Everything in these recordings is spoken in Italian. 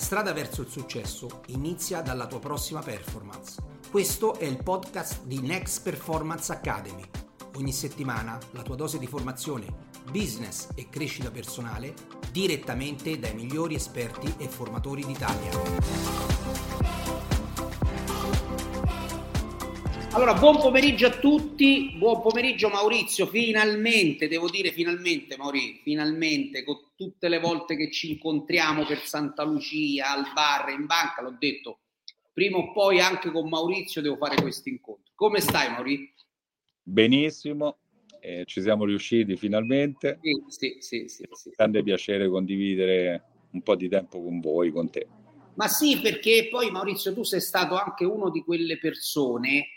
strada verso il successo inizia dalla tua prossima performance. Questo è il podcast di Next Performance Academy. Ogni settimana la tua dose di formazione, business e crescita personale direttamente dai migliori esperti e formatori d'Italia. Allora, buon pomeriggio a tutti, buon pomeriggio Maurizio, finalmente, devo dire finalmente Maurizio, finalmente, con tutte le volte che ci incontriamo per Santa Lucia, al bar, in banca, l'ho detto, prima o poi anche con Maurizio devo fare questo incontro. Come stai Maurizio? Benissimo, eh, ci siamo riusciti finalmente. Sì, sì, sì, sì, sì. Grande piacere condividere un po' di tempo con voi, con te. Ma sì, perché poi Maurizio tu sei stato anche uno di quelle persone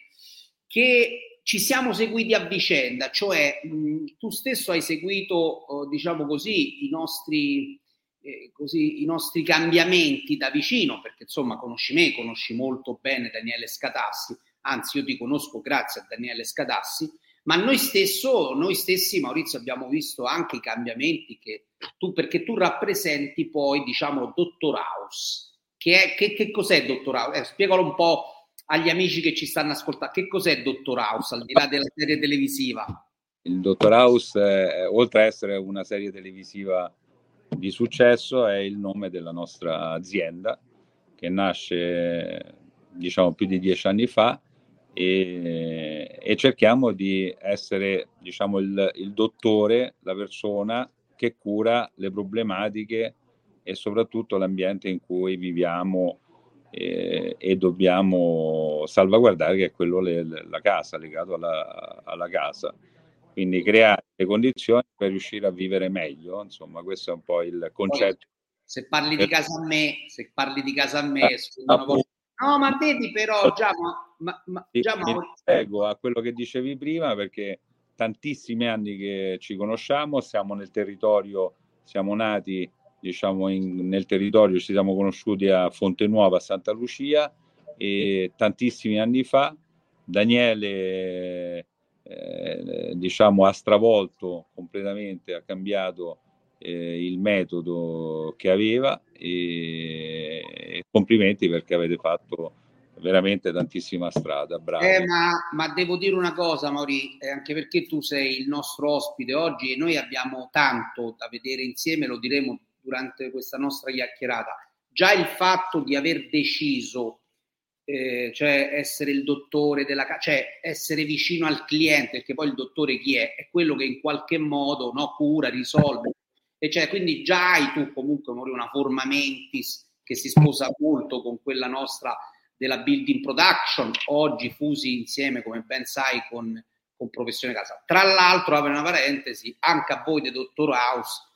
che ci siamo seguiti a vicenda, cioè mh, tu stesso hai seguito, eh, diciamo così, i nostri, eh, così, i nostri cambiamenti da vicino, perché insomma conosci me, conosci molto bene Daniele Scatassi, anzi io ti conosco grazie a Daniele Scatassi, ma noi, stesso, noi stessi, Maurizio, abbiamo visto anche i cambiamenti che tu, perché tu rappresenti poi, diciamo, Dottor House. Che, è, che, che cos'è Dottor House? Eh, spiegalo un po' agli amici che ci stanno ascoltando, che cos'è Dottor House al di là della serie televisiva? Il Dottor House, è, oltre a essere una serie televisiva di successo, è il nome della nostra azienda che nasce diciamo più di dieci anni fa e, e cerchiamo di essere diciamo il, il dottore, la persona che cura le problematiche e soprattutto l'ambiente in cui viviamo e, e dobbiamo salvaguardare che è quello le, la casa, legato alla, alla, casa. Quindi creare le condizioni per riuscire a vivere meglio, insomma questo è un po' il concetto. Se parli di casa a me, se parli di casa a me, ah, no ma vedi però già, ma, ma, già ma... Prego a quello che dicevi prima perché tantissimi anni che ci conosciamo, siamo nel territorio, siamo nati diciamo, in, nel territorio ci siamo conosciuti a Fonte Nuova, a Santa Lucia e tantissimi anni fa Daniele eh, diciamo, ha stravolto completamente, ha cambiato eh, il metodo che aveva e, e, complimenti perché avete fatto veramente tantissima strada. Bravo. Eh, ma, ma, devo dire una cosa, Mauri, eh, anche perché tu sei il nostro ospite oggi e noi abbiamo tanto da vedere insieme, lo diremo durante questa nostra chiacchierata. Già il fatto di aver deciso, eh, cioè essere il dottore della casa, cioè essere vicino al cliente, perché poi il dottore chi è? È quello che in qualche modo no, cura, risolve. E cioè, quindi già hai tu comunque una forma mentis che si sposa molto con quella nostra della building production, oggi fusi insieme, come ben sai, con, con Professione Casa. Tra l'altro, apre una parentesi, anche a voi di Dottor House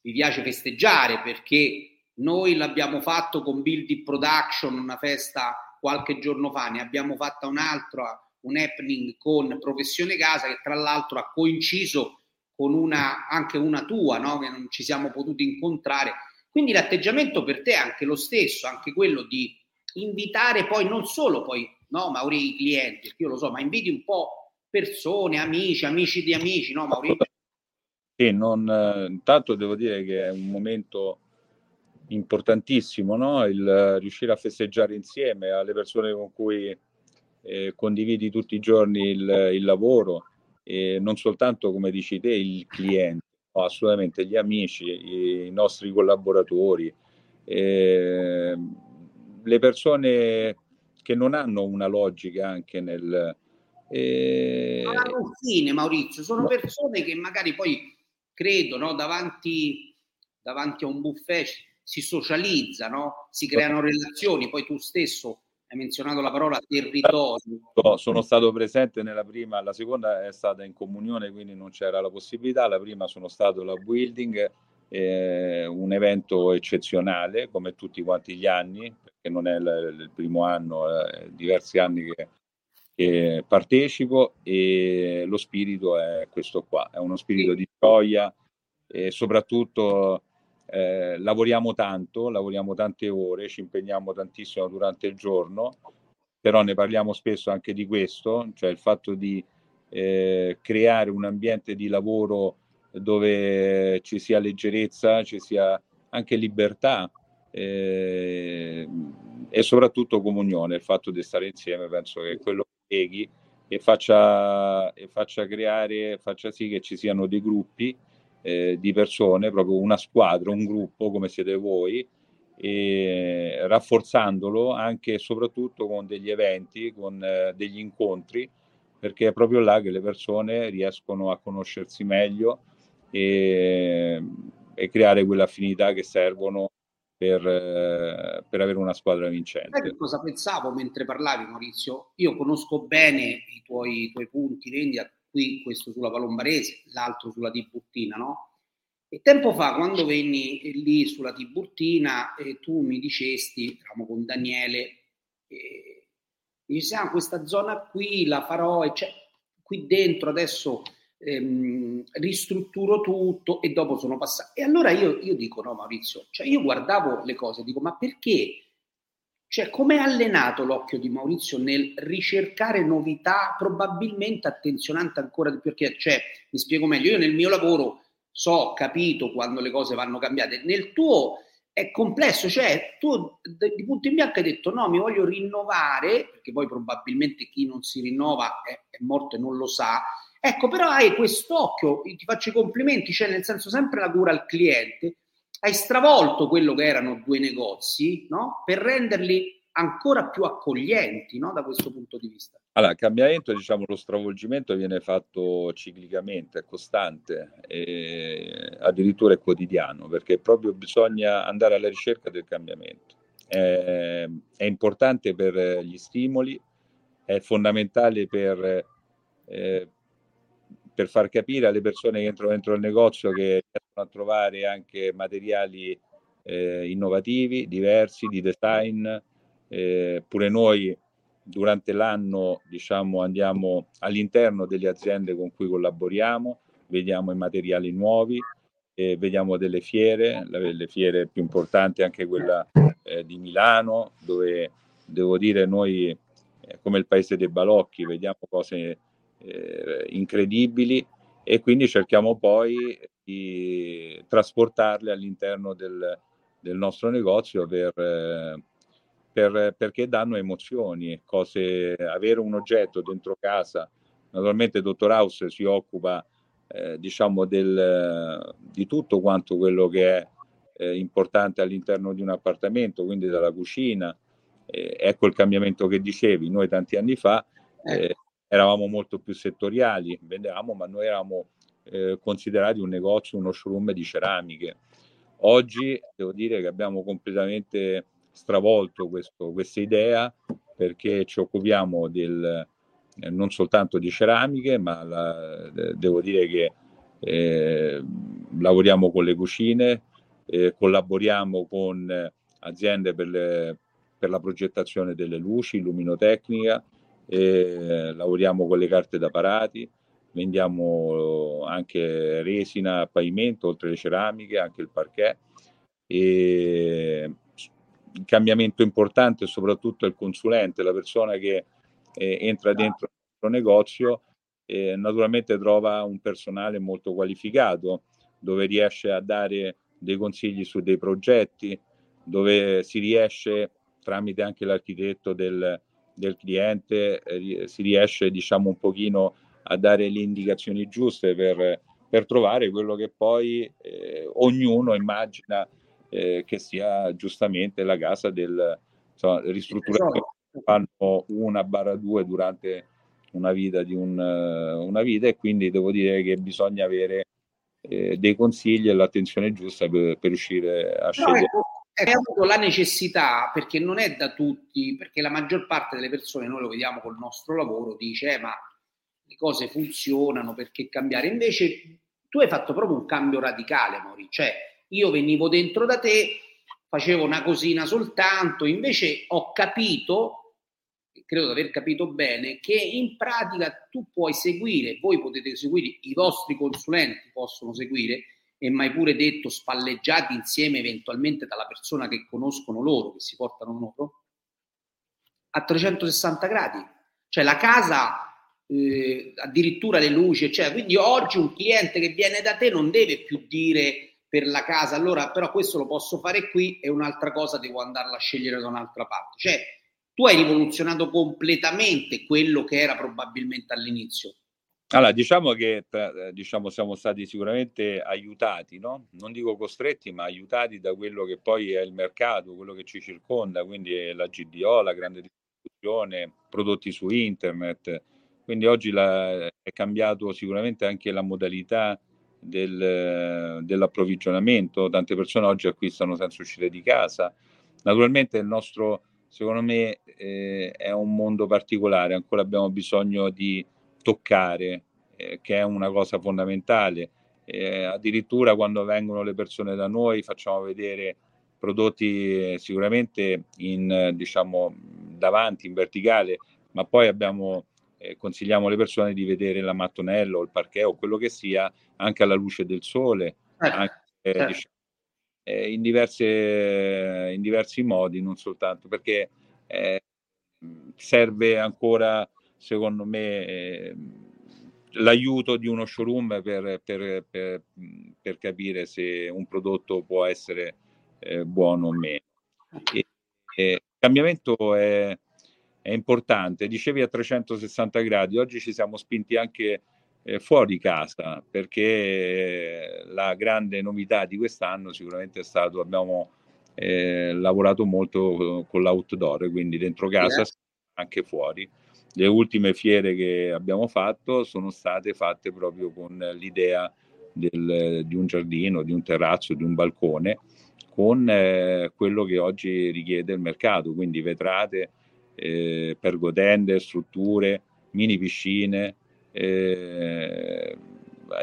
vi piace festeggiare perché noi l'abbiamo fatto con Build Production, una festa qualche giorno fa, ne abbiamo fatta un'altra, un happening con Professione Casa che tra l'altro ha coinciso con una, anche una tua, no? che non ci siamo potuti incontrare. Quindi l'atteggiamento per te è anche lo stesso, anche quello di invitare poi non solo poi, no, Mauri, i clienti, io lo so, ma inviti un po' persone, amici, amici di amici, no, Maurizio? Sì, non, eh, intanto devo dire che è un momento importantissimo, no? il riuscire a festeggiare insieme alle persone con cui eh, condividi tutti i giorni il, il, lavoro e non soltanto, come dici te, il cliente, no, assolutamente gli amici, i, nostri collaboratori, eh, le persone che non hanno una logica anche nel... Eh... Non hanno fine, Maurizio, sono persone che magari poi credo, no? davanti, davanti, a un buffet si socializza, no? si creano relazioni, poi tu stesso hai menzionato la parola territorio. Sono stato presente nella prima, la seconda è stata in comunione, quindi non c'era la possibilità, la prima sono stato la building, eh, un evento eccezionale come tutti quanti gli anni, perché non è il, il primo anno, eh, diversi anni che che partecipo e lo spirito è questo qua, è uno spirito di gioia e soprattutto eh, lavoriamo tanto, lavoriamo tante ore, ci impegniamo tantissimo durante il giorno, però ne parliamo spesso anche di questo, cioè il fatto di eh, creare un ambiente di lavoro dove ci sia leggerezza, ci sia anche libertà eh, e soprattutto comunione, il fatto di stare insieme, penso che quello che leghi e faccia, e faccia creare, faccia sì che ci siano dei gruppi eh, di persone, proprio una squadra, un gruppo come siete voi, e rafforzandolo anche e soprattutto con degli eventi, con eh, degli incontri, perché è proprio là che le persone riescono a conoscersi meglio e, e creare quell'affinità che servono per, eh, per, avere una squadra vincente. Sai cosa pensavo mentre parlavi Maurizio? Io conosco bene i tuoi, i tuoi punti vendita, qui questo sulla Palombarese, l'altro sulla Tiburtina, no? E tempo fa, quando venni lì sulla Tiburtina, eh, tu mi dicesti, eravamo con Daniele, eh, mi dicesti, ah, questa zona qui la farò, e cioè, qui dentro adesso ehm, ristrutturo tutto e dopo sono passato. E allora io, io dico, no Maurizio, cioè io guardavo le cose, dico, ma perché? Cioè, come è allenato l'occhio di Maurizio nel ricercare novità, probabilmente attenzionante ancora di più, perché, cioè, mi spiego meglio, io nel mio lavoro so, capito quando le cose vanno cambiate, nel tuo è complesso, cioè tu di punto in bianco hai detto no, mi voglio rinnovare, perché poi probabilmente chi non si rinnova è, è morto e non lo sa, Ecco, però hai quest'occhio, ti faccio i complimenti, cioè nel senso sempre la cura al cliente, hai stravolto quello che erano due negozi, no? Per renderli ancora più accoglienti, no? Da questo punto di vista. Allora, il cambiamento, diciamo, lo stravolgimento viene fatto ciclicamente, è costante, e addirittura è quotidiano, perché proprio bisogna andare alla ricerca del cambiamento. È, è importante per gli stimoli, è fondamentale per, eh, per far capire alle persone che entrano dentro il negozio che riescono a trovare anche materiali eh, innovativi, diversi, di design. Eh, pure noi durante l'anno diciamo, andiamo all'interno delle aziende con cui collaboriamo, vediamo i materiali nuovi, eh, vediamo delle fiere, le fiere più importanti anche quella eh, di Milano, dove devo dire noi eh, come il paese dei balocchi vediamo cose eh, incredibili e quindi cerchiamo poi di trasportarle all'interno del, del nostro negozio per, per, perché danno emozioni, cose, avere un oggetto dentro casa. Naturalmente il Dottor House si occupa eh, diciamo del, di tutto quanto quello che è eh, importante all'interno di un appartamento, quindi dalla cucina. Eh, ecco il cambiamento che dicevi, noi tanti anni fa eh, eravamo molto più settoriali, vendevamo, ma noi eravamo eh, considerati un negozio, uno showroom di ceramiche. Oggi devo dire che abbiamo completamente stravolto questa idea perché ci occupiamo del, eh, non soltanto di ceramiche, ma la, devo dire che eh, lavoriamo con le cucine, eh, collaboriamo con aziende per, le, per la progettazione delle luci, luminotecnica, e lavoriamo con le carte da parati, vendiamo anche resina a pavimento, oltre le ceramiche, anche il parquet. E il cambiamento importante soprattutto è il consulente, la persona che eh, entra dentro il negozio e naturalmente trova un personale molto qualificato dove riesce a dare dei consigli su dei progetti, dove si riesce tramite anche l'architetto del, del cliente eh, si riesce diciamo un pochino a dare le indicazioni giuste per, per trovare quello che poi eh, ognuno immagina eh, che sia giustamente la casa del insomma, ristrutturazione esatto. fanno una barra due durante una vita di un, una vita e quindi devo dire che bisogna avere eh, dei consigli e l'attenzione giusta per, per riuscire a scegliere. Ecco, hai avuto la necessità, perché non è da tutti, perché la maggior parte delle persone, noi lo vediamo col nostro lavoro, dice eh, ma le cose funzionano, perché cambiare? Invece tu hai fatto proprio un cambio radicale, Mori, cioè io venivo dentro da te, facevo una cosina soltanto, invece ho capito, credo di aver capito bene, che in pratica tu puoi seguire, voi potete seguire, i vostri consulenti possono seguire e mai pure detto spalleggiati insieme eventualmente dalla persona che conoscono loro, che si portano loro, a 360 gradi. Cioè la casa, eh, addirittura le luci, eccetera. Quindi oggi un cliente che viene da te non deve più dire per la casa, allora però questo lo posso fare qui e un'altra cosa devo andarla a scegliere da un'altra parte. Cioè, tu hai rivoluzionato completamente quello che era probabilmente all'inizio. Allora, diciamo che eh, diciamo, siamo stati sicuramente aiutati, no? non dico costretti, ma aiutati da quello che poi è il mercato, quello che ci circonda, quindi la GDO, la grande distribuzione, prodotti su internet. Quindi oggi la, è cambiato sicuramente anche la modalità del, dell'approvvigionamento. Tante persone oggi acquistano senza uscire di casa. Naturalmente il nostro, secondo me, eh, è un mondo particolare, ancora abbiamo bisogno di toccare, eh, che è una cosa fondamentale. Eh, addirittura quando vengono le persone da noi facciamo vedere prodotti eh, sicuramente in, diciamo, davanti, in verticale, ma poi abbiamo, eh, consigliamo alle persone di vedere la mattonella o il parquet o quello che sia anche alla luce del sole, certo, anche, diciamo, eh, in, diverse, in diversi modi, non soltanto perché eh, serve ancora secondo me eh, l'aiuto di uno showroom per, per, per, per, capire se un prodotto può essere eh, buono o meno. E, e il cambiamento è, è, importante, dicevi a 360 gradi, oggi ci siamo spinti anche eh, fuori casa perché la grande novità di quest'anno sicuramente è stato, abbiamo eh, lavorato molto con l'outdoor, quindi dentro casa, yeah. anche fuori le ultime fiere che abbiamo fatto sono state fatte proprio con l'idea del, di un giardino, di un terrazzo, di un balcone, con eh, quello che oggi richiede il mercato, quindi vetrate, eh, pergotende, strutture, mini piscine eh,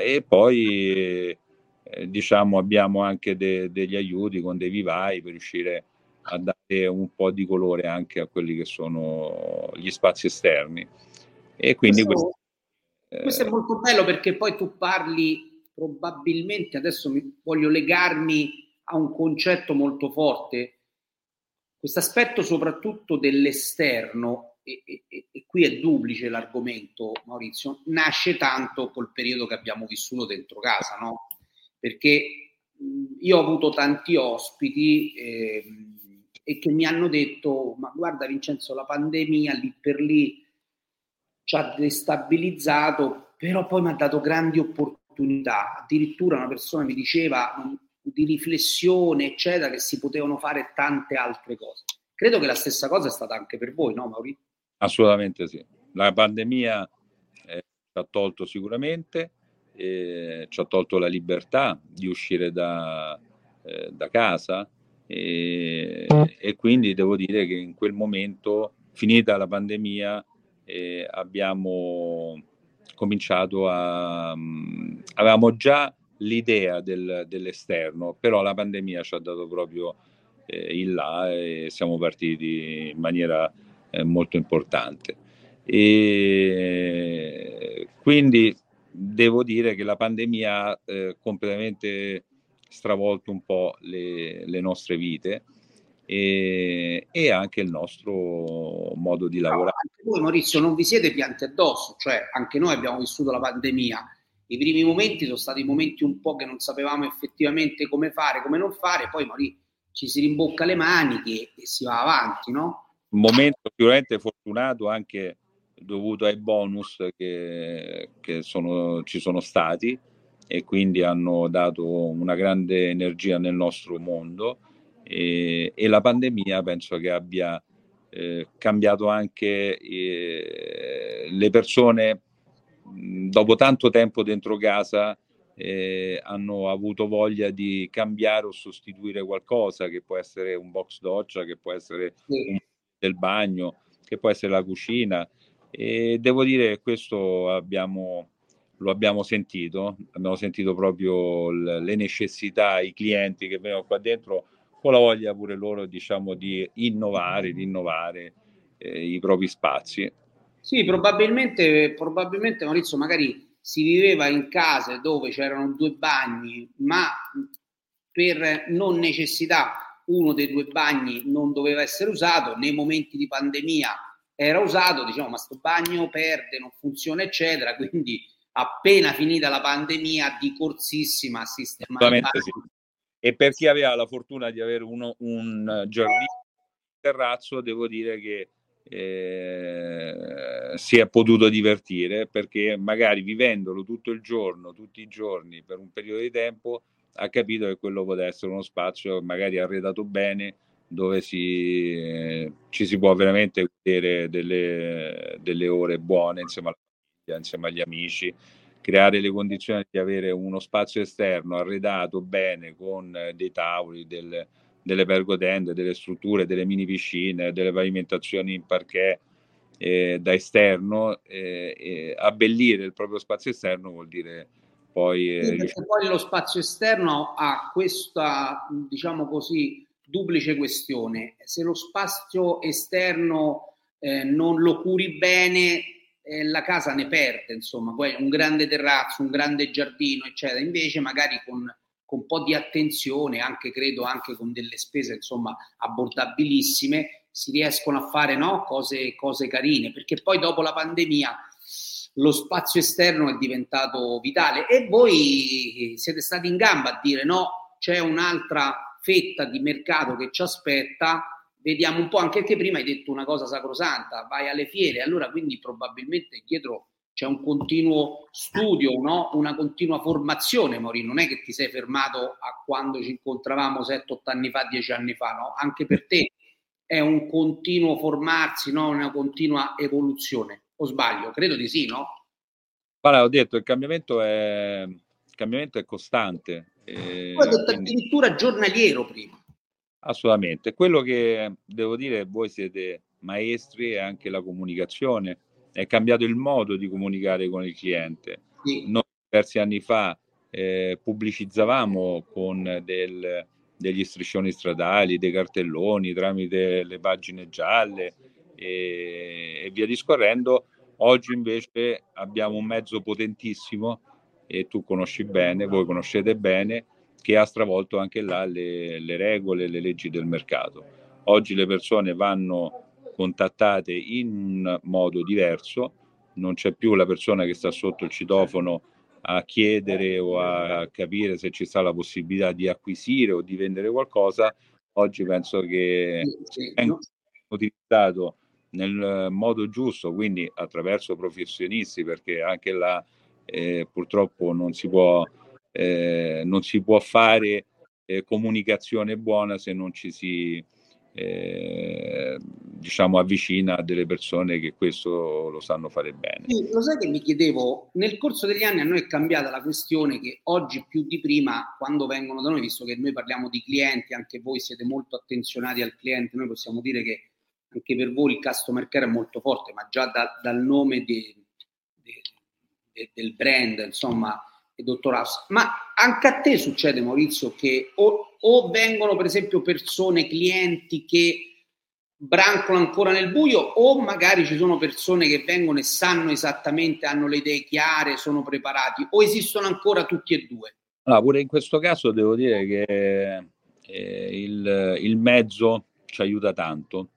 e poi eh, diciamo abbiamo anche de, degli aiuti con dei vivai per riuscire a a dare un po' di colore anche a quelli che sono gli spazi esterni. E quindi questo, questo, questo è molto bello perché poi tu parli probabilmente, adesso voglio legarmi a un concetto molto forte, questo aspetto soprattutto dell'esterno, e, e, e, qui è duplice l'argomento Maurizio, nasce tanto col periodo che abbiamo vissuto dentro casa, no? Perché io ho avuto tanti ospiti, eh, e che mi hanno detto, ma guarda Vincenzo, la pandemia lì per lì ci ha destabilizzato, però poi mi ha dato grandi opportunità. Addirittura una persona mi diceva di riflessione, eccetera, che si potevano fare tante altre cose. Credo che la stessa cosa è stata anche per voi, no Maurizio? Assolutamente sì. La pandemia eh, ci ha tolto sicuramente, eh, ci ha tolto la libertà di uscire da, eh, da casa, e, e, quindi devo dire che in quel momento, finita la pandemia, eh, abbiamo cominciato a... Um, avevamo già l'idea del, dell'esterno, però la pandemia ci ha dato proprio eh, il là e siamo partiti in maniera eh, molto importante. E quindi devo dire che la pandemia ha eh, completamente stravolto un po' le, le nostre vite e, e, anche il nostro modo di lavorare. No, voi Maurizio non vi siete pianti addosso, cioè anche noi abbiamo vissuto la pandemia. I primi momenti sono stati momenti un po' che non sapevamo effettivamente come fare, come non fare, poi Maurizio ci si rimbocca le maniche e si va avanti, no? Un momento sicuramente fortunato anche dovuto ai bonus che, che sono, ci sono stati e quindi hanno dato una grande energia nel nostro mondo. E, e la pandemia penso che abbia eh, cambiato anche eh, le persone dopo tanto tempo dentro casa eh, hanno avuto voglia di cambiare o sostituire qualcosa che può essere un box doccia, che può essere un del bagno, che può essere la cucina. E devo dire che questo abbiamo lo abbiamo sentito, abbiamo sentito proprio le necessità, i clienti che vengono qua dentro con la voglia pure loro diciamo di innovare, di innovare eh, i propri spazi. Sì, probabilmente, probabilmente Maurizio magari si viveva in case dove c'erano due bagni, ma per non necessità uno dei due bagni non doveva essere usato, nei momenti di pandemia era usato, diciamo ma sto bagno perde, non funziona eccetera, quindi appena finita la pandemia di corsissima a sistemare sì. e per chi aveva la fortuna di avere uno, un giardino terrazzo, devo dire che eh, si è potuto divertire perché magari vivendolo tutto il giorno, tutti i giorni per un periodo di tempo, ha capito che quello poteva essere uno spazio magari arredato bene dove si, eh, ci si può veramente vedere delle, delle ore buone insieme famiglia, insieme agli amici, creare le condizioni di avere uno spazio esterno arredato bene con dei tavoli, del, delle pergotende, delle strutture, delle mini piscine, delle pavimentazioni in parquet eh, da esterno, eh, abbellire il proprio spazio esterno vuol dire poi... Eh, sì, poi lo spazio esterno ha questa, diciamo così, duplice questione. Se lo spazio esterno eh, non lo curi bene, eh, la casa ne perde, insomma, poi un grande terrazzo, un grande giardino, eccetera. Invece magari con con un po' di attenzione, anche credo anche con delle spese insomma abbordabilissime, si riescono a fare no? cose, cose carine, perché poi dopo la pandemia lo spazio esterno è diventato vitale e voi siete stati in gamba a dire no, c'è un'altra fetta di mercato che ci aspetta, vediamo un po', anche perché prima hai detto una cosa sacrosanta, vai alle fiere, allora quindi probabilmente dietro c'è un continuo studio, no? una continua formazione, Mori. Non è che ti sei fermato a quando ci incontravamo 7-8 anni fa, 10 anni fa, no? Anche per te è un continuo formarsi, no? una continua evoluzione. O sbaglio? Credo di sì, no? Guarda, ho detto, il cambiamento è, il cambiamento è costante. Eh, tu hai detto quindi... addirittura giornaliero prima. Assolutamente. Quello che devo dire, voi siete maestri è anche la comunicazione è cambiato il modo di comunicare con il cliente. Sì. Noi diversi anni fa eh, pubblicizzavamo con del, degli striscioni stradali, dei cartelloni tramite le pagine gialle e, e via discorrendo. Oggi invece abbiamo un mezzo potentissimo e tu conosci bene, voi conoscete bene, che ha stravolto anche là le, le regole, le leggi del mercato. Oggi le persone vanno contattate in un modo diverso, non c'è più la persona che sta sotto il citofono a chiedere o a capire se ci sta la possibilità di acquisire o di vendere qualcosa. Oggi penso che venga utilizzato nel modo giusto, quindi attraverso professionisti, perché anche là eh, purtroppo non si può, eh, non si può fare eh, comunicazione buona se non ci si eh, diciamo avvicina a delle persone che questo lo sanno fare bene. Sì, lo sai che mi chiedevo, nel corso degli anni a noi è cambiata la questione che oggi più di prima, quando vengono da noi, visto che noi parliamo di clienti, anche voi siete molto attenzionati al cliente, noi possiamo dire che anche per voi il customer care è molto forte, ma già da, dal nome di, di, di, del brand, insomma, dottor House. Ma anche a te succede, Maurizio, che o, o vengono per esempio persone, clienti che brancolano ancora nel buio o magari ci sono persone che vengono e sanno esattamente, hanno le idee chiare, sono preparati o esistono ancora tutti e due? Allora, pure in questo caso devo dire che eh, il, il mezzo ci aiuta tanto.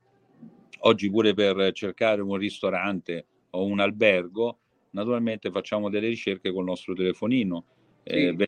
Oggi pure per cercare un ristorante o un albergo naturalmente facciamo delle ricerche col nostro telefonino, eh, sì.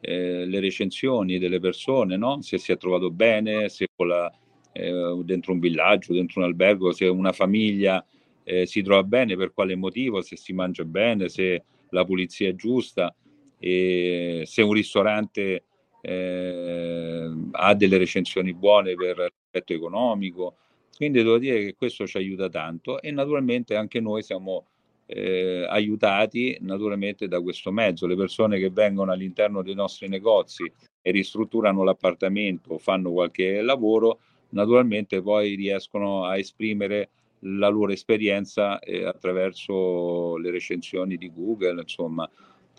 eh, le recensioni delle persone, no? se si è trovato bene, se la, eh, dentro un villaggio, dentro un albergo, se una famiglia eh, si trova bene, per quale motivo, se si mangia bene, se la pulizia è giusta, se un ristorante eh, ha delle recensioni buone per l'aspetto economico. Quindi devo dire che questo ci aiuta tanto e naturalmente anche noi siamo eh, aiutati naturalmente da questo mezzo. Le persone che vengono all'interno dei nostri negozi e ristrutturano l'appartamento, fanno qualche lavoro, naturalmente poi riescono a esprimere la loro esperienza eh, attraverso le recensioni di Google, insomma.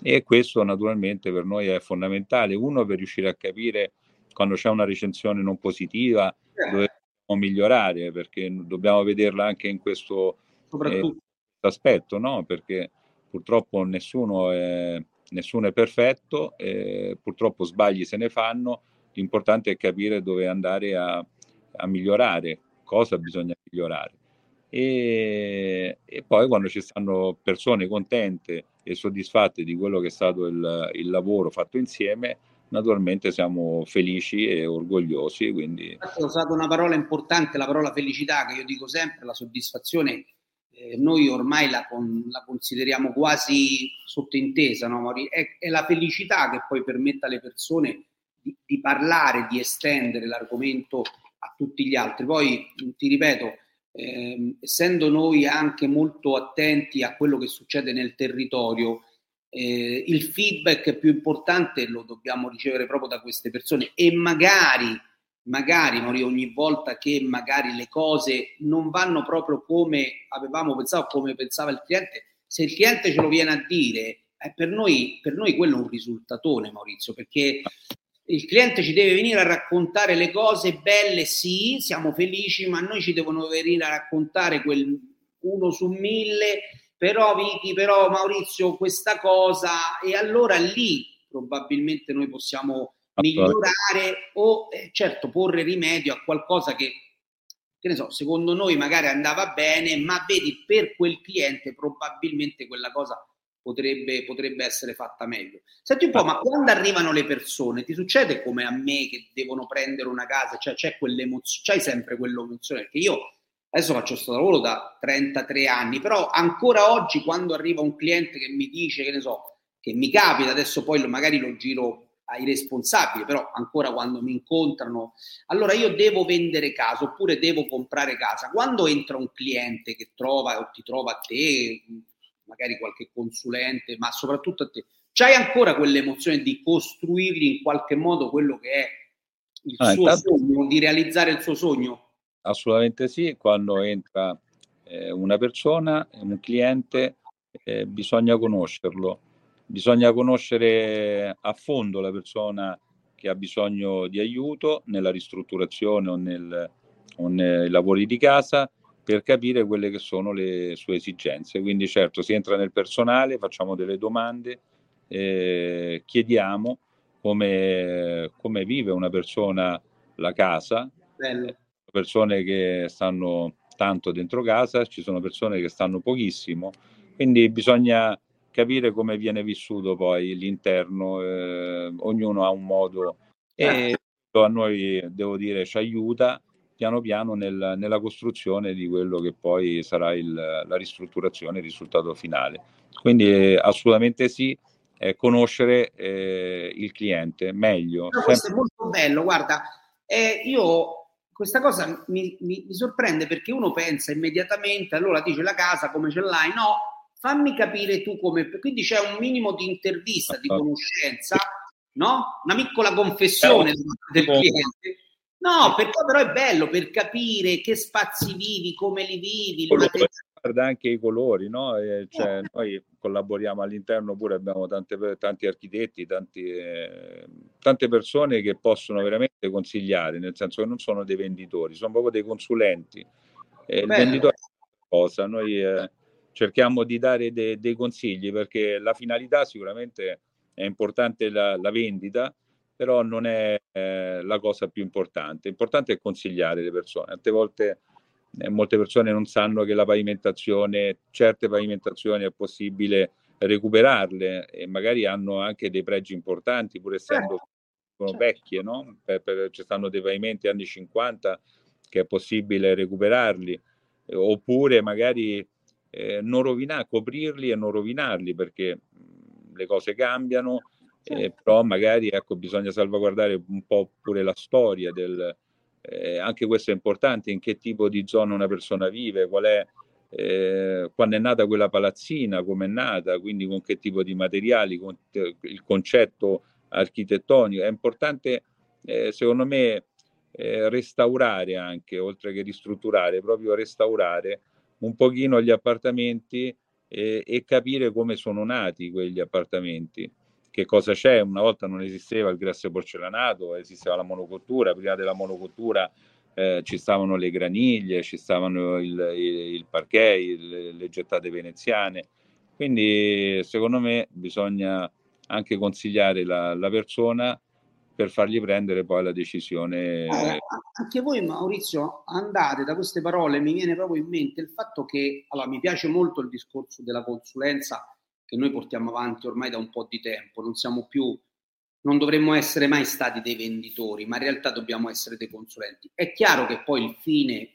E questo naturalmente per noi è fondamentale. Uno per riuscire a capire quando c'è una recensione non positiva eh. dove dobbiamo migliorare, perché dobbiamo vederla anche in questo aspetto, no? perché purtroppo nessuno è, nessuno è perfetto, purtroppo sbagli se ne fanno, l'importante è capire dove andare a, a migliorare, cosa bisogna migliorare. E, e, poi quando ci stanno persone contente e soddisfatte di quello che è stato il, il lavoro fatto insieme, naturalmente siamo felici e orgogliosi. Quindi... Ho usato una parola importante, la parola felicità, che io dico sempre, la soddisfazione. Eh, noi ormai la, con, la, consideriamo quasi sottintesa, no? è, è, la felicità che poi permette alle persone di, di parlare, di estendere l'argomento a tutti gli altri. Poi ti ripeto, eh, essendo noi anche molto attenti a quello che succede nel territorio, eh, il feedback più importante lo dobbiamo ricevere proprio da queste persone e magari, magari Mario, ogni volta che magari le cose non vanno proprio come avevamo pensato, come pensava il cliente, se il cliente ce lo viene a dire, eh, per, noi, per noi quello è un risultatone, Maurizio, perché il cliente ci deve venire a raccontare le cose belle, sì, siamo felici, ma noi ci devono venire a raccontare quel uno su mille, però Vicky, però Maurizio, questa cosa, e allora lì probabilmente noi possiamo migliorare o eh, certo porre rimedio a qualcosa che, che ne so, secondo noi magari andava bene, ma vedi per quel cliente probabilmente quella cosa potrebbe, potrebbe essere fatta meglio. Senti un po', ma quando arrivano le persone, ti succede come a me che devono prendere una casa, cioè c'è quell'emozione, c'hai sempre quell'emozione, perché io adesso faccio questo lavoro da 33 anni, però ancora oggi quando arriva un cliente che mi dice, che ne so, che mi capita, adesso poi magari lo giro ai responsabili, però ancora quando mi incontrano, allora io devo vendere casa oppure devo comprare casa. Quando entra un cliente che trova o ti trova a te, magari qualche consulente, ma soprattutto a te, c'hai ancora quell'emozione di costruirgli in qualche modo quello che è il ah, suo intanto, sogno, di realizzare il suo sogno? Assolutamente sì, quando entra eh, una persona, un cliente, eh, bisogna conoscerlo, bisogna conoscere a fondo la persona che ha bisogno di aiuto nella ristrutturazione o, nel, o nei lavori di casa per capire quelle che sono le sue esigenze. Quindi certo si entra nel personale, facciamo delle domande, eh, chiediamo come, come, vive una persona la casa, Bello. persone che stanno tanto dentro casa, ci sono persone che stanno pochissimo, quindi bisogna capire come viene vissuto poi l'interno, eh, ognuno ha un modo e certo. a noi devo dire ci aiuta piano piano nel, nella costruzione di quello che poi sarà il, la ristrutturazione, il risultato finale. Quindi eh, assolutamente sì, eh, conoscere eh, il cliente meglio. No, questo è molto bello, guarda, eh, io questa cosa mi, mi, mi, sorprende perché uno pensa immediatamente, allora dice la casa come ce l'hai, no, fammi capire tu come, quindi c'è un minimo di intervista, di conoscenza, no? Una piccola confessione del cliente No, perché però è bello per capire che spazi vivi, come li vivi. Guarda anche i colori, no? Eh, cioè, eh. Noi collaboriamo all'interno pure, abbiamo tante, tanti architetti, tanti, eh, tante persone che possono veramente consigliare, nel senso che non sono dei venditori, sono proprio dei consulenti. Eh, il venditore è una cosa, noi eh, cerchiamo di dare de, dei consigli perché la finalità sicuramente è importante la, la vendita, però non è eh, la cosa più importante. L'importante è consigliare le persone. Tante volte eh, molte persone non sanno che la pavimentazione, certe pavimentazioni è possibile recuperarle e magari hanno anche dei pregi importanti, pur essendo certo. vecchie, no? Per, per, ci stanno dei pavimenti anni 50 che è possibile recuperarli, eh, oppure magari eh, non rovinare, coprirli e non rovinarli perché mh, le cose cambiano eh, però magari ecco, bisogna salvaguardare un po' pure la storia del, eh, anche questo è importante, in che tipo di zona una persona vive, qual è, eh, quando è nata quella palazzina, come è nata, quindi con che tipo di materiali, con il concetto architettonico. È importante, eh, secondo me, eh, restaurare anche, oltre che ristrutturare, proprio restaurare un pochino gli appartamenti eh, e capire come sono nati quegli appartamenti che cosa c'è. Una volta non esisteva il grasso porcellanato, esisteva la monocottura, prima della monocottura eh, ci stavano le graniglie, ci stavano il, il, il parquet, il, le gettate veneziane. Quindi secondo me bisogna anche consigliare la, la persona per fargli prendere poi la decisione. Eh, anche voi Maurizio andate da queste parole, mi viene proprio in mente il fatto che allora, mi piace molto il discorso della consulenza che noi portiamo avanti ormai da un po' di tempo, non siamo più non dovremmo essere mai stati dei venditori, ma in realtà dobbiamo essere dei consulenti. È chiaro che poi il fine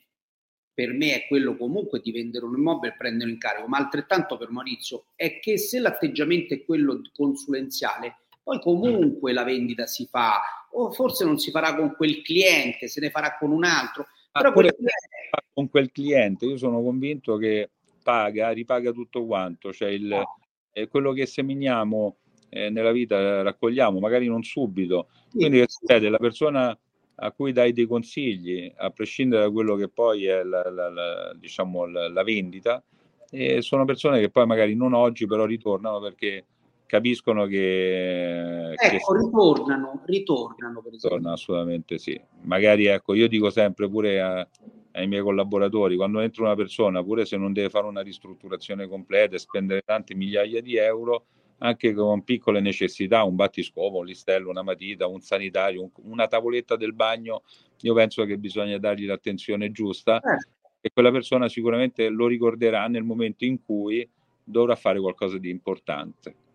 per me è quello comunque di vendere un immobile e prenderlo in carico, ma altrettanto per Maurizio è che se l'atteggiamento è quello consulenziale, poi comunque la vendita si fa, o forse non si farà con quel cliente, se ne farà con un altro. Però quel cliente... con quel cliente io sono convinto che paga, ripaga tutto quanto, cioè il, no. eh, quello che seminiamo eh, nella vita raccogliamo, magari non subito. Quindi che succede? La persona a cui dai dei consigli, a prescindere da quello che poi è la, la, la, diciamo, la vendita, e sono persone che poi magari non oggi però ritornano perché capiscono che... Ecco, che ritornano, ritornano per esempio. Ritornano, assolutamente sì. Magari ecco, io dico sempre pure a, ai miei collaboratori, quando entra una persona, pure se non deve fare una ristrutturazione completa e spendere tante migliaia di euro, anche con piccole necessità, un battiscopo, un listello, una matita, un sanitario, un, una tavoletta del bagno, io penso che bisogna dargli l'attenzione giusta eh. e quella persona sicuramente lo ricorderà nel momento in cui dovrà fare qualcosa di importante.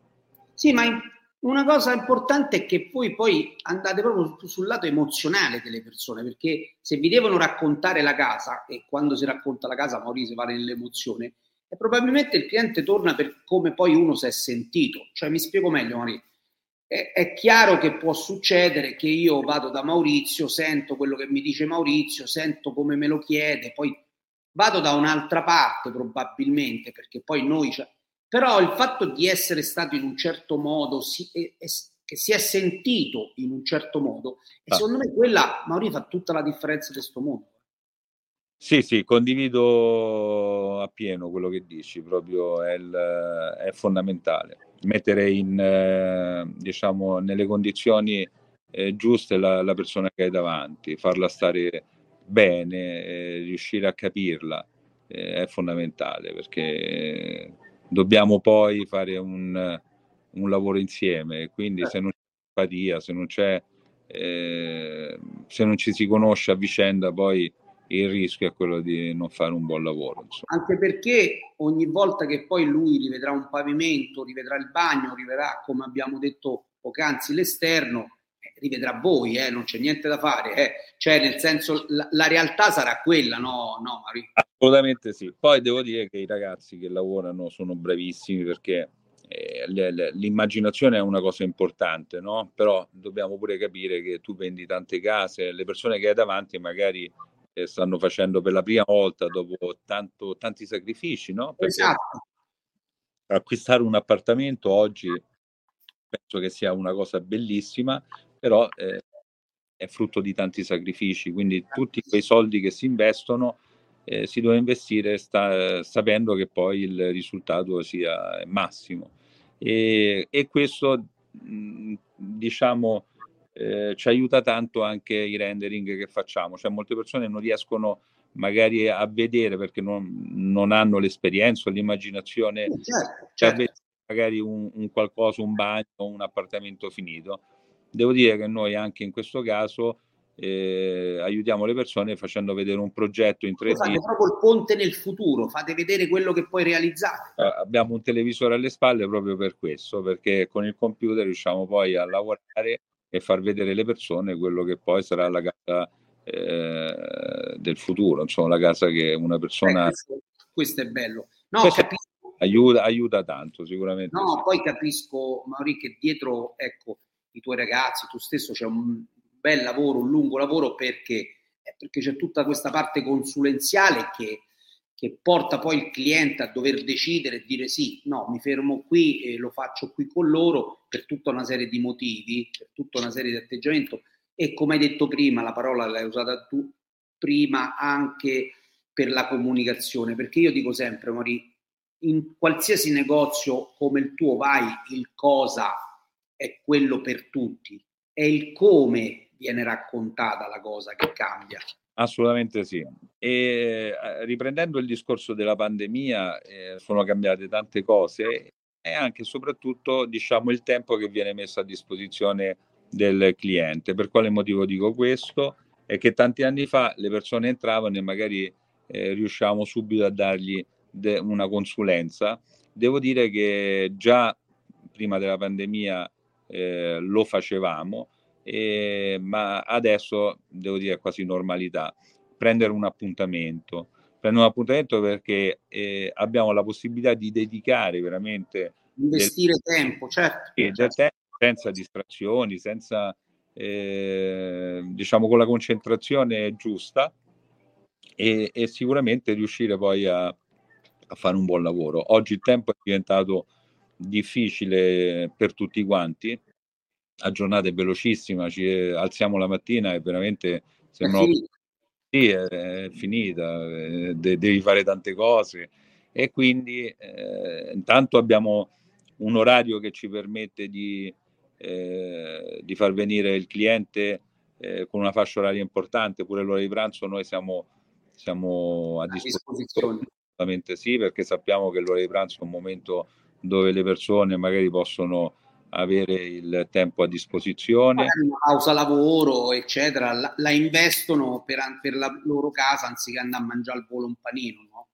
Sì, ma una cosa importante è che voi poi andate proprio sul lato emozionale delle persone, perché se vi devono raccontare la casa, e quando si racconta la casa Maurizio va nell'emozione, e probabilmente il cliente torna per come poi uno si è sentito. Cioè, mi spiego meglio, Maurizio. È, è, chiaro che può succedere che io vado da Maurizio, sento quello che mi dice Maurizio, sento come me lo chiede, poi vado da un'altra parte probabilmente, perché poi noi... Cioè, però il fatto di essere stato in un certo modo, si, è, è, che si è sentito in un certo modo, ah. secondo me quella, Maurizio, fa tutta la differenza di questo mondo. Sì, sì, condivido appieno quello che dici, proprio è, il, è fondamentale. Mettere in, eh, diciamo, nelle condizioni eh, giuste la, la, persona che hai davanti, farla stare bene, eh, riuscire a capirla è fondamentale perché dobbiamo poi fare un, un lavoro insieme, quindi se non c'è empatia, se non c'è, eh, se non ci si conosce a vicenda poi il rischio è quello di non fare un buon lavoro. Insomma. Anche perché ogni volta che poi lui rivedrà un pavimento, rivedrà il bagno, rivedrà, come abbiamo detto poc'anzi, l'esterno, eh, rivedrà voi, eh, non c'è niente da fare. Eh. Cioè, nel senso, la, la, realtà sarà quella, no, no Mario? Assolutamente sì. Poi devo dire che i ragazzi che lavorano sono bravissimi perché eh, l'immaginazione è una cosa importante, no? Però dobbiamo pure capire che tu vendi tante case, le persone che hai davanti magari eh, stanno facendo per la prima volta dopo tanto, tanti sacrifici, no? Perché esatto. acquistare un appartamento oggi penso che sia una cosa bellissima, però eh, è frutto di tanti sacrifici, quindi tutti quei soldi che si investono eh, si deve investire sta, sapendo che poi il risultato sia massimo. E, e questo, mh, diciamo, eh, ci aiuta tanto anche i rendering che facciamo, cioè molte persone non riescono magari a vedere perché non, non hanno l'esperienza o l'immaginazione, certo, certo. magari un, un, qualcosa, un bagno, un appartamento finito. Devo dire che noi anche in questo caso eh, aiutiamo le persone facendo vedere un progetto in 3D. Fate proprio il ponte nel futuro, fate vedere quello che poi realizzate. Eh, abbiamo un televisore alle spalle proprio per questo, perché con il computer riusciamo poi a lavorare e far vedere alle persone quello che poi sarà la casa eh, del futuro, insomma la casa che una persona... Eh, questo, questo, è bello. No, questo. Aiuta, aiuta tanto sicuramente. No, sì. poi capisco Mauri che dietro ecco, i tuoi ragazzi, tu stesso c'è un bel lavoro, un lungo lavoro perché, eh, perché c'è tutta questa parte consulenziale che che porta poi il cliente a dover decidere e dire sì, no, mi fermo qui e lo faccio qui con loro per tutta una serie di motivi, per tutta una serie di atteggiamenti e come hai detto prima, la parola l'hai usata tu prima anche per la comunicazione, perché io dico sempre, Mori, in qualsiasi negozio come il tuo vai, il cosa è quello per tutti, è il come viene raccontata la cosa che cambia. Assolutamente sì. E eh, riprendendo il discorso della pandemia, eh, sono cambiate tante cose e anche e soprattutto diciamo il tempo che viene messo a disposizione del cliente. Per quale motivo dico questo? È che tanti anni fa le persone entravano e magari eh, riusciamo subito a dargli de- una consulenza. Devo dire che già prima della pandemia eh, lo facevamo, eh, ma adesso devo dire quasi normalità, prendere un appuntamento, prendere un appuntamento perché eh, abbiamo la possibilità di dedicare veramente investire del, tempo, certo, certo. Tempo, senza distrazioni, senza eh, diciamo con la concentrazione giusta e, e sicuramente riuscire poi a, a, fare un buon lavoro. Oggi il tempo è diventato difficile per tutti quanti, la giornata è velocissima, ci alziamo la mattina e veramente sembra sì, è, è finita, eh, de- devi fare tante cose. E quindi eh, intanto abbiamo un orario che ci permette di, eh, di far venire il cliente eh, con una fascia oraria importante, pure l'ora di pranzo noi siamo, siamo a disposizione. Assolutamente sì, perché sappiamo che l'ora di pranzo è un momento dove le persone magari possono avere il tempo a disposizione. Una pausa lavoro, eccetera, la, la investono per, per, la loro casa anziché andare a mangiare al volo un panino, no?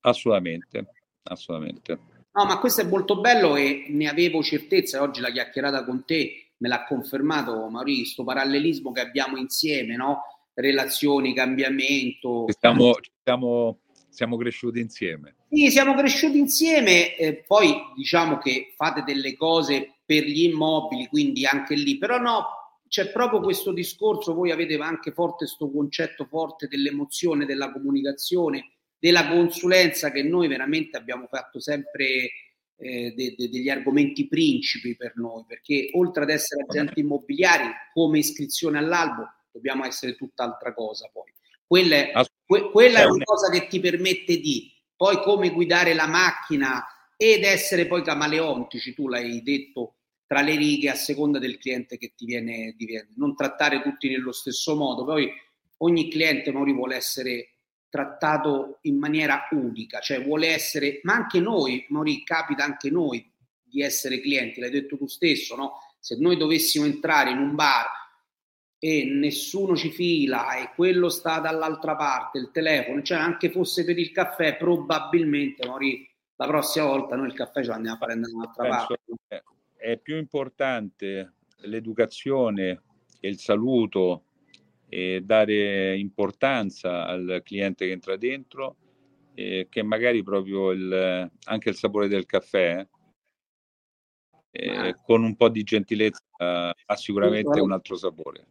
Assolutamente, assolutamente. No, ma questo è molto bello e ne avevo certezza. Oggi la chiacchierata con te me l'ha confermato Maurizio, questo parallelismo che abbiamo insieme, no? Relazioni, cambiamento. Stiamo, stiamo, siamo cresciuti insieme. Sì, siamo cresciuti insieme. Eh, poi diciamo che fate delle cose per gli immobili, quindi anche lì, però no, c'è proprio questo discorso. Voi avete anche forte questo concetto forte dell'emozione, della comunicazione della consulenza che noi veramente abbiamo fatto sempre eh, de, de, degli argomenti principi per noi, perché oltre ad essere agenti immobiliari come iscrizione all'albo, dobbiamo essere tutt'altra cosa poi. Quella è, que, quella è una cosa che ti permette di poi come guidare la macchina ed essere poi camaleontici, tu l'hai detto tra le righe a seconda del cliente che ti viene, ti viene. non trattare tutti nello stesso modo, poi ogni cliente Mauri vuole essere trattato in maniera unica, cioè vuole essere, ma anche noi, Mauri, capita anche noi di essere clienti, l'hai detto tu stesso, no? Se noi dovessimo entrare in un bar e nessuno ci fila e quello sta dall'altra parte, il telefono, cioè anche fosse per il caffè, probabilmente, Mauri, la prossima volta noi il caffè ce lo andiamo a prendere dall'altra parte. È più importante l'educazione e il saluto e dare importanza al cliente che entra dentro, eh, che magari proprio il, anche il sapore del caffè, eh, con un po' di gentilezza, ha sicuramente un altro sapore.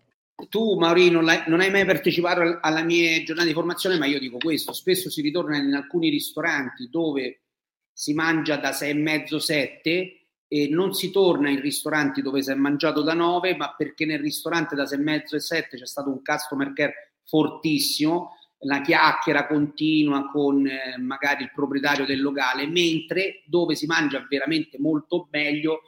Tu, Maurino, non, non hai mai partecipato alla mia giornata di formazione, ma io dico questo: spesso si ritorna in alcuni ristoranti dove si mangia da sei e mezzo, sette e non si torna in ristoranti dove si è mangiato da 9, ma perché nel ristorante da 6 e mezzo e 7 c'è stato un customer care fortissimo, la chiacchiera continua con eh, magari il proprietario del locale, mentre dove si mangia veramente molto meglio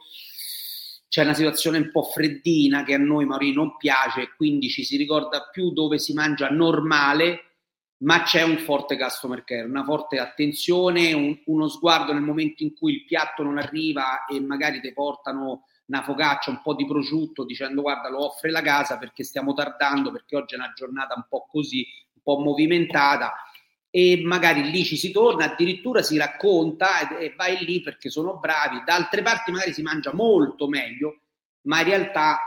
c'è una situazione un po' freddina che a noi Mauri non piace, quindi ci si ricorda più dove si mangia normale ma c'è un forte customer care, una forte attenzione, un, uno sguardo nel momento in cui il piatto non arriva e magari ti portano una focaccia, un po' di prosciutto dicendo guarda lo offre la casa perché stiamo tardando, perché oggi è una giornata un po' così, un po' movimentata. E magari lì ci si torna, addirittura si racconta e, e vai lì perché sono bravi, da altre parti magari si mangia molto meglio, ma in realtà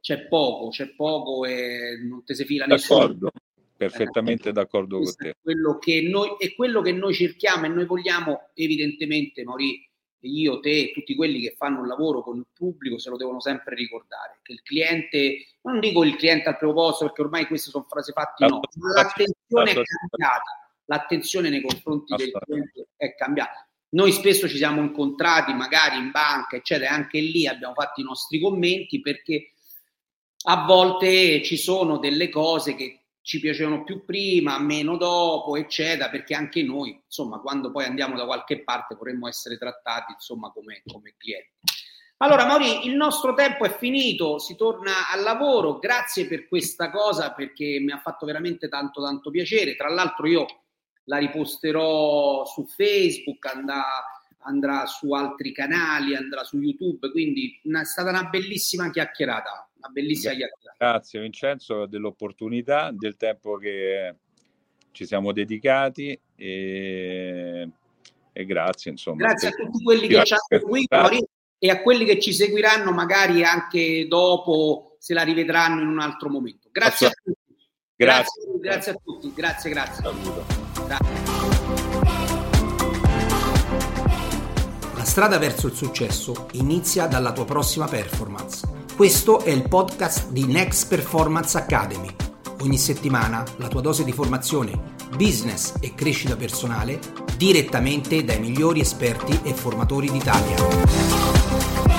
c'è poco, c'è poco e non ti si fila nessuno. D'accordo perfettamente d'accordo con te. Quello che noi, è quello che noi cerchiamo e noi vogliamo, evidentemente, Mauri, io, te, tutti quelli che fanno un lavoro con il pubblico se lo devono sempre ricordare, che il cliente, non dico il cliente al primo posto perché ormai queste sono frasi fatte, no, ma l'attenzione è cambiata, l'attenzione nei confronti del cliente è cambiata. Noi spesso ci siamo incontrati magari in banca, eccetera, anche lì abbiamo fatto i nostri commenti perché a volte ci sono delle cose che ci piacevano più prima, meno dopo, eccetera, perché anche noi, insomma, quando poi andiamo da qualche parte vorremmo essere trattati, insomma, come, come clienti. Allora, Mauri, il nostro tempo è finito, si torna al lavoro. Grazie per questa cosa perché mi ha fatto veramente tanto, tanto piacere. Tra l'altro, io la riposterò su Facebook, andrà, andrà su altri canali, andrà su YouTube. Quindi è stata una bellissima chiacchierata una bellissima chiacchierata. Grazie Vincenzo dell'opportunità, del tempo che ci siamo dedicati e, e grazie insomma. Grazie a tutti quelli che ci hanno seguito. e a quelli che ci seguiranno magari anche dopo se la rivedranno in un altro momento. Grazie a tutti. Grazie, grazie, grazie a tutti. Grazie, grazie. grazie. La strada verso il successo inizia dalla tua prossima performance. Questo è il podcast di Next Performance Academy. Ogni settimana la tua dose di formazione, business e crescita personale direttamente dai migliori esperti e formatori d'Italia.